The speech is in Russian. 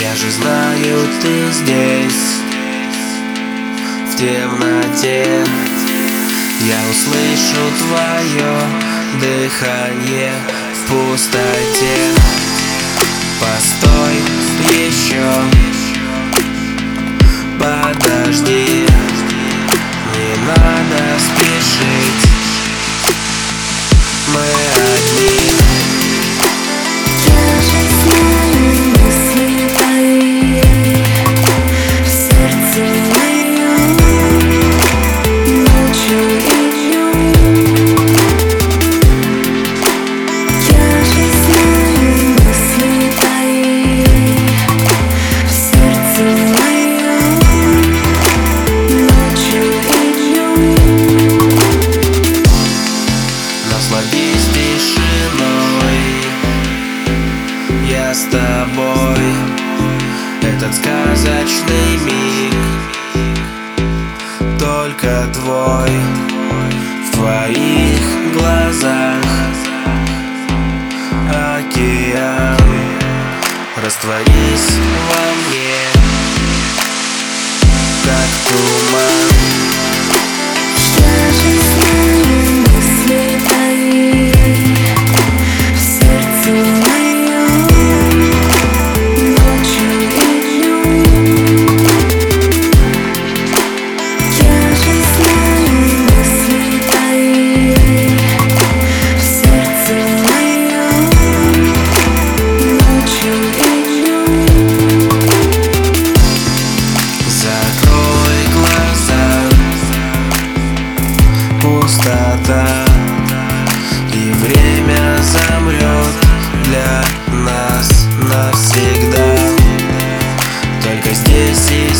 Я же знаю, ты здесь. В темноте. Я услышу твое дыхание в пустоте. Постой еще. Подожди Насладись тишиной. Я с тобой. Этот сказочный миг. Только твой. В твоих глазах. Океан. Растворись во мне. Как туман Пустота. И время замрет Для нас навсегда. Только здесь и